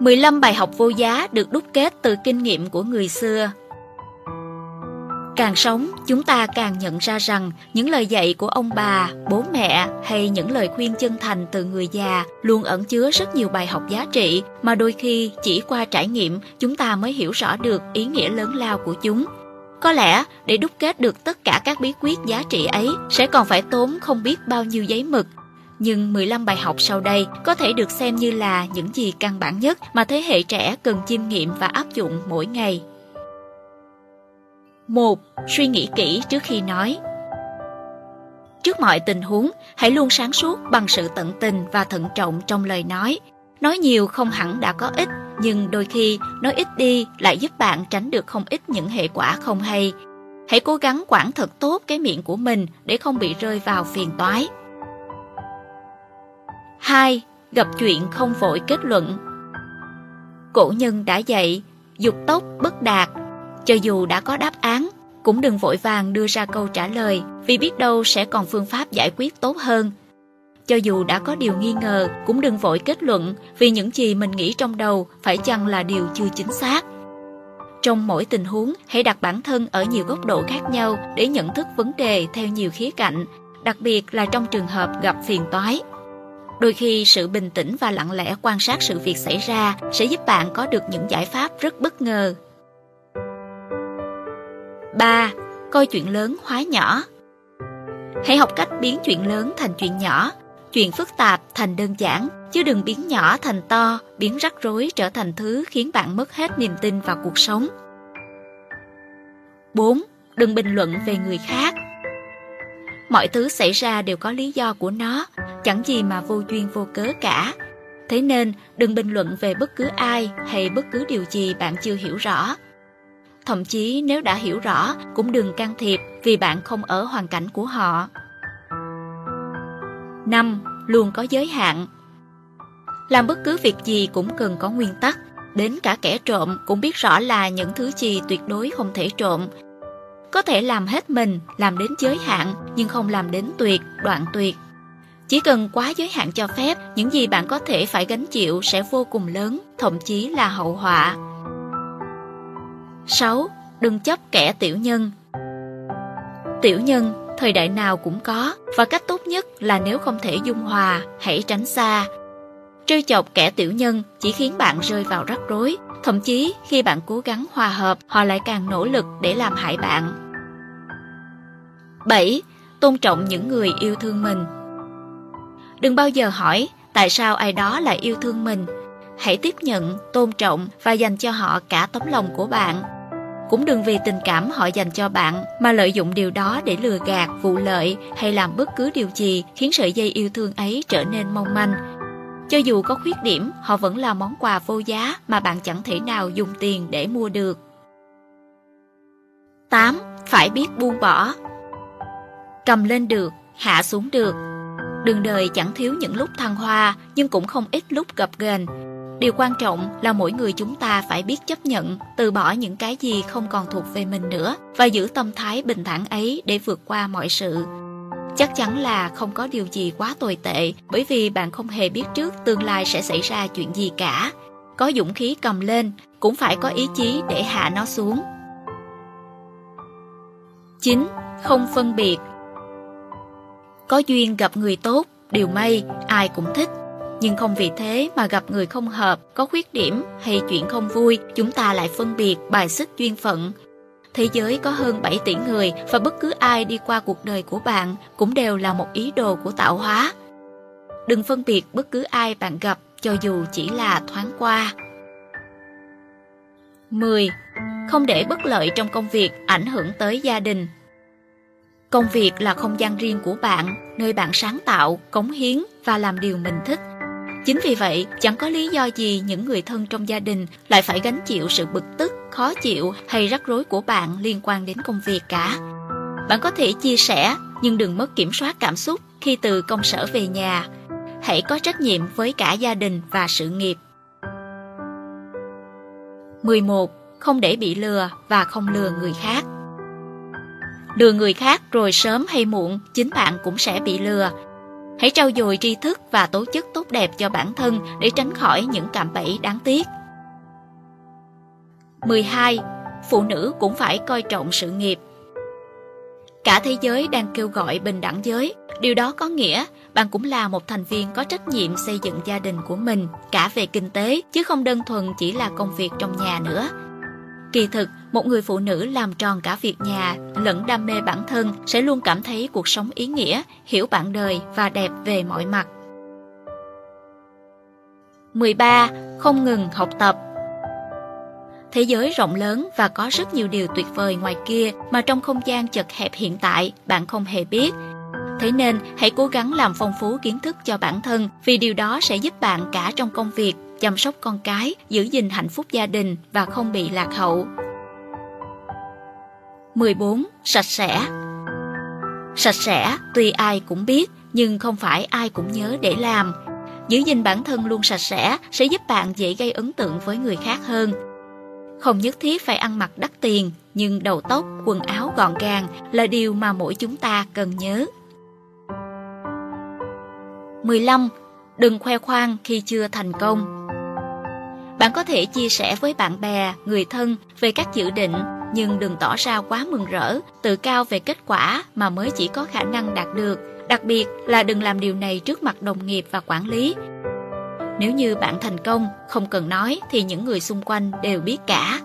15 bài học vô giá được đúc kết từ kinh nghiệm của người xưa. Càng sống, chúng ta càng nhận ra rằng những lời dạy của ông bà, bố mẹ hay những lời khuyên chân thành từ người già luôn ẩn chứa rất nhiều bài học giá trị mà đôi khi chỉ qua trải nghiệm chúng ta mới hiểu rõ được ý nghĩa lớn lao của chúng. Có lẽ để đúc kết được tất cả các bí quyết giá trị ấy sẽ còn phải tốn không biết bao nhiêu giấy mực. Nhưng 15 bài học sau đây có thể được xem như là những gì căn bản nhất mà thế hệ trẻ cần chiêm nghiệm và áp dụng mỗi ngày. 1. Suy nghĩ kỹ trước khi nói Trước mọi tình huống, hãy luôn sáng suốt bằng sự tận tình và thận trọng trong lời nói. Nói nhiều không hẳn đã có ích, nhưng đôi khi nói ít đi lại giúp bạn tránh được không ít những hệ quả không hay. Hãy cố gắng quản thật tốt cái miệng của mình để không bị rơi vào phiền toái. 2. Gặp chuyện không vội kết luận Cổ nhân đã dạy, dục tốc bất đạt, cho dù đã có đáp án, cũng đừng vội vàng đưa ra câu trả lời vì biết đâu sẽ còn phương pháp giải quyết tốt hơn. Cho dù đã có điều nghi ngờ, cũng đừng vội kết luận vì những gì mình nghĩ trong đầu phải chăng là điều chưa chính xác. Trong mỗi tình huống, hãy đặt bản thân ở nhiều góc độ khác nhau để nhận thức vấn đề theo nhiều khía cạnh, đặc biệt là trong trường hợp gặp phiền toái. Đôi khi sự bình tĩnh và lặng lẽ quan sát sự việc xảy ra sẽ giúp bạn có được những giải pháp rất bất ngờ. 3. Coi chuyện lớn hóa nhỏ Hãy học cách biến chuyện lớn thành chuyện nhỏ, chuyện phức tạp thành đơn giản, chứ đừng biến nhỏ thành to, biến rắc rối trở thành thứ khiến bạn mất hết niềm tin vào cuộc sống. 4. Đừng bình luận về người khác. Mọi thứ xảy ra đều có lý do của nó, chẳng gì mà vô duyên vô cớ cả. Thế nên, đừng bình luận về bất cứ ai hay bất cứ điều gì bạn chưa hiểu rõ. Thậm chí nếu đã hiểu rõ, cũng đừng can thiệp vì bạn không ở hoàn cảnh của họ. 5. Luôn có giới hạn Làm bất cứ việc gì cũng cần có nguyên tắc. Đến cả kẻ trộm cũng biết rõ là những thứ gì tuyệt đối không thể trộm. Có thể làm hết mình, làm đến giới hạn, nhưng không làm đến tuyệt, đoạn tuyệt. Chỉ cần quá giới hạn cho phép, những gì bạn có thể phải gánh chịu sẽ vô cùng lớn, thậm chí là hậu họa. 6. Đừng chấp kẻ tiểu nhân Tiểu nhân, thời đại nào cũng có, và cách tốt nhất là nếu không thể dung hòa, hãy tránh xa. Trêu chọc kẻ tiểu nhân chỉ khiến bạn rơi vào rắc rối, thậm chí khi bạn cố gắng hòa hợp, họ lại càng nỗ lực để làm hại bạn. 7. Tôn trọng những người yêu thương mình Đừng bao giờ hỏi tại sao ai đó lại yêu thương mình. Hãy tiếp nhận, tôn trọng và dành cho họ cả tấm lòng của bạn. Cũng đừng vì tình cảm họ dành cho bạn mà lợi dụng điều đó để lừa gạt, vụ lợi hay làm bất cứ điều gì khiến sợi dây yêu thương ấy trở nên mong manh. Cho dù có khuyết điểm, họ vẫn là món quà vô giá mà bạn chẳng thể nào dùng tiền để mua được. 8. Phải biết buông bỏ Cầm lên được, hạ xuống được. Đường đời chẳng thiếu những lúc thăng hoa, nhưng cũng không ít lúc gập ghềnh. Điều quan trọng là mỗi người chúng ta phải biết chấp nhận, từ bỏ những cái gì không còn thuộc về mình nữa và giữ tâm thái bình thản ấy để vượt qua mọi sự. Chắc chắn là không có điều gì quá tồi tệ bởi vì bạn không hề biết trước tương lai sẽ xảy ra chuyện gì cả. Có dũng khí cầm lên, cũng phải có ý chí để hạ nó xuống. 9. Không phân biệt Có duyên gặp người tốt, điều may, ai cũng thích nhưng không vì thế mà gặp người không hợp, có khuyết điểm hay chuyện không vui, chúng ta lại phân biệt, bài xích duyên phận. Thế giới có hơn 7 tỷ người và bất cứ ai đi qua cuộc đời của bạn cũng đều là một ý đồ của tạo hóa. Đừng phân biệt bất cứ ai bạn gặp cho dù chỉ là thoáng qua. 10. Không để bất lợi trong công việc ảnh hưởng tới gia đình. Công việc là không gian riêng của bạn, nơi bạn sáng tạo, cống hiến và làm điều mình thích. Chính vì vậy, chẳng có lý do gì những người thân trong gia đình lại phải gánh chịu sự bực tức, khó chịu hay rắc rối của bạn liên quan đến công việc cả. Bạn có thể chia sẻ, nhưng đừng mất kiểm soát cảm xúc khi từ công sở về nhà. Hãy có trách nhiệm với cả gia đình và sự nghiệp. 11. Không để bị lừa và không lừa người khác. Lừa người khác rồi sớm hay muộn, chính bạn cũng sẽ bị lừa Hãy trau dồi tri thức và tố chất tốt đẹp cho bản thân để tránh khỏi những cạm bẫy đáng tiếc. 12. Phụ nữ cũng phải coi trọng sự nghiệp. Cả thế giới đang kêu gọi bình đẳng giới. Điều đó có nghĩa bạn cũng là một thành viên có trách nhiệm xây dựng gia đình của mình, cả về kinh tế, chứ không đơn thuần chỉ là công việc trong nhà nữa. Kỳ thực, một người phụ nữ làm tròn cả việc nhà lẫn đam mê bản thân sẽ luôn cảm thấy cuộc sống ý nghĩa, hiểu bạn đời và đẹp về mọi mặt. 13. Không ngừng học tập Thế giới rộng lớn và có rất nhiều điều tuyệt vời ngoài kia mà trong không gian chật hẹp hiện tại bạn không hề biết. Thế nên hãy cố gắng làm phong phú kiến thức cho bản thân vì điều đó sẽ giúp bạn cả trong công việc, chăm sóc con cái, giữ gìn hạnh phúc gia đình và không bị lạc hậu. 14. Sạch sẽ Sạch sẽ tuy ai cũng biết nhưng không phải ai cũng nhớ để làm. Giữ gìn bản thân luôn sạch sẽ sẽ giúp bạn dễ gây ấn tượng với người khác hơn không nhất thiết phải ăn mặc đắt tiền, nhưng đầu tóc, quần áo gọn gàng là điều mà mỗi chúng ta cần nhớ. 15. Đừng khoe khoang khi chưa thành công. Bạn có thể chia sẻ với bạn bè, người thân về các dự định, nhưng đừng tỏ ra quá mừng rỡ, tự cao về kết quả mà mới chỉ có khả năng đạt được. Đặc biệt là đừng làm điều này trước mặt đồng nghiệp và quản lý, nếu như bạn thành công, không cần nói thì những người xung quanh đều biết cả.